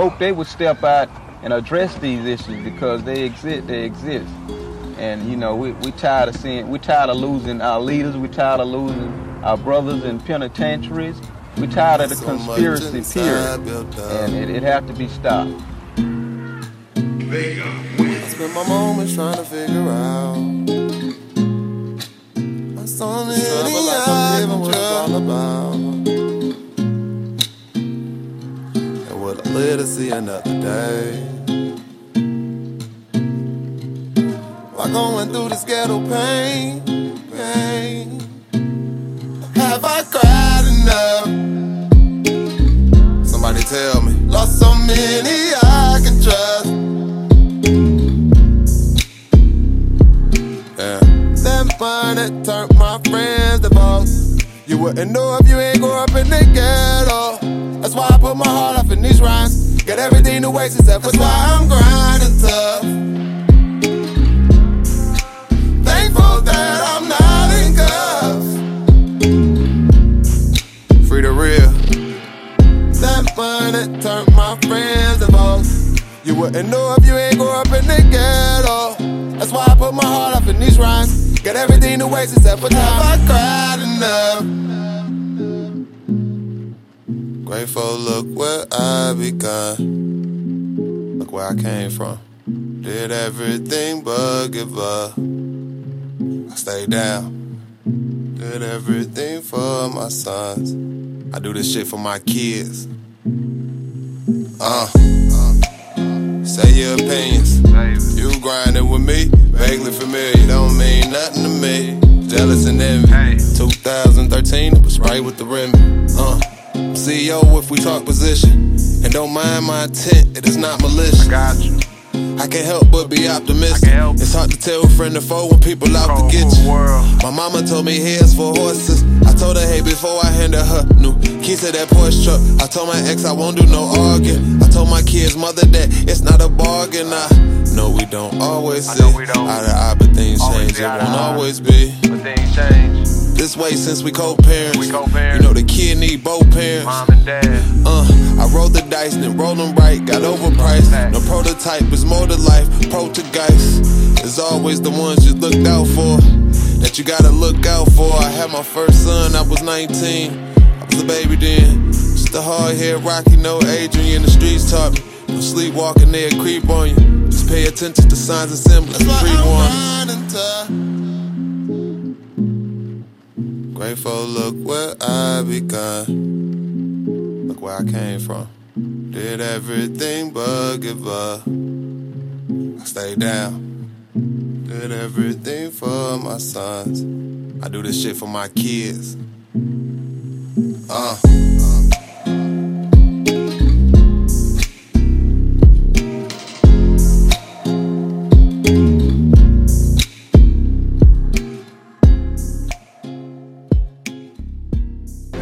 hope they would step out and address these issues because they exist. They exist. And you know, we we tired of seeing, we tired of losing our leaders. We tired of losing our brothers in penitentiaries. We tired of the So conspiracy much period, inside built up. and it, it have to be stopped. I spend my moments trying to figure out. Live to see another day? While going through this ghetto pain, pain. Have I cried enough? Somebody tell me. Lost so many I can trust. Yeah. That that turned my friends to boss. You wouldn't know if you ain't grow up in the ghetto. That's why I put my heart rhymes. Get everything to waste except for why I'm grinding tough. Thankful that I'm not in cuffs. Free the real. That that turned my friends to boss. You wouldn't know if you ain't grow up in the ghetto. That's why I put my heart up in these rhymes. Get everything to waste except for time. I cried enough. Grateful, look where I begun. Look where I came from. Did everything but give up. I stayed down. Did everything for my sons. I do this shit for my kids. Uh, say your opinions. You grinding with me, vaguely familiar, don't mean nothing to me. Jealous and envy. 2013, it was right with the rim. Uh, CEO if we talk position. And don't mind my intent, it is not malicious. I Got you. I can't help but be optimistic. It's hard to tell a friend or foe when people out to get you. world. My mama told me heads for horses. I told her hey before I handed her new keys to that Porsche truck. I told my ex I won't do no arguing. I told my kids mother that it's not a bargain. I know we don't always see know we don't. eye to eye, but things Always change. It won't always be But things change. This way since we co-parents. We co-parents. You know the kid need both parents. Mom and dad. Uh, I rolled the dice, then roll them right, got overpriced. No prototype is more to life. Poltergeist is always the ones you looked out for, that you gotta look out for. I had my first son, I was 19. I was a baby then. Just a hard head Rocky, no Adrian. In the streets taught me. No sleepwalking, they'll creep on you. Just pay attention to signs and symbols. Pre Grateful, look where I begun. Look where I came from. Did everything but give up. I stayed down. Did everything for my sons. I do this shit for my kids. Uh.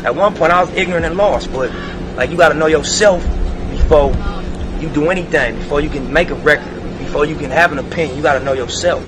At one point, I was ignorant and lost, but like you got to know yourself before you do anything. Before you can make a record, before you can have an opinion, you got to know yourself.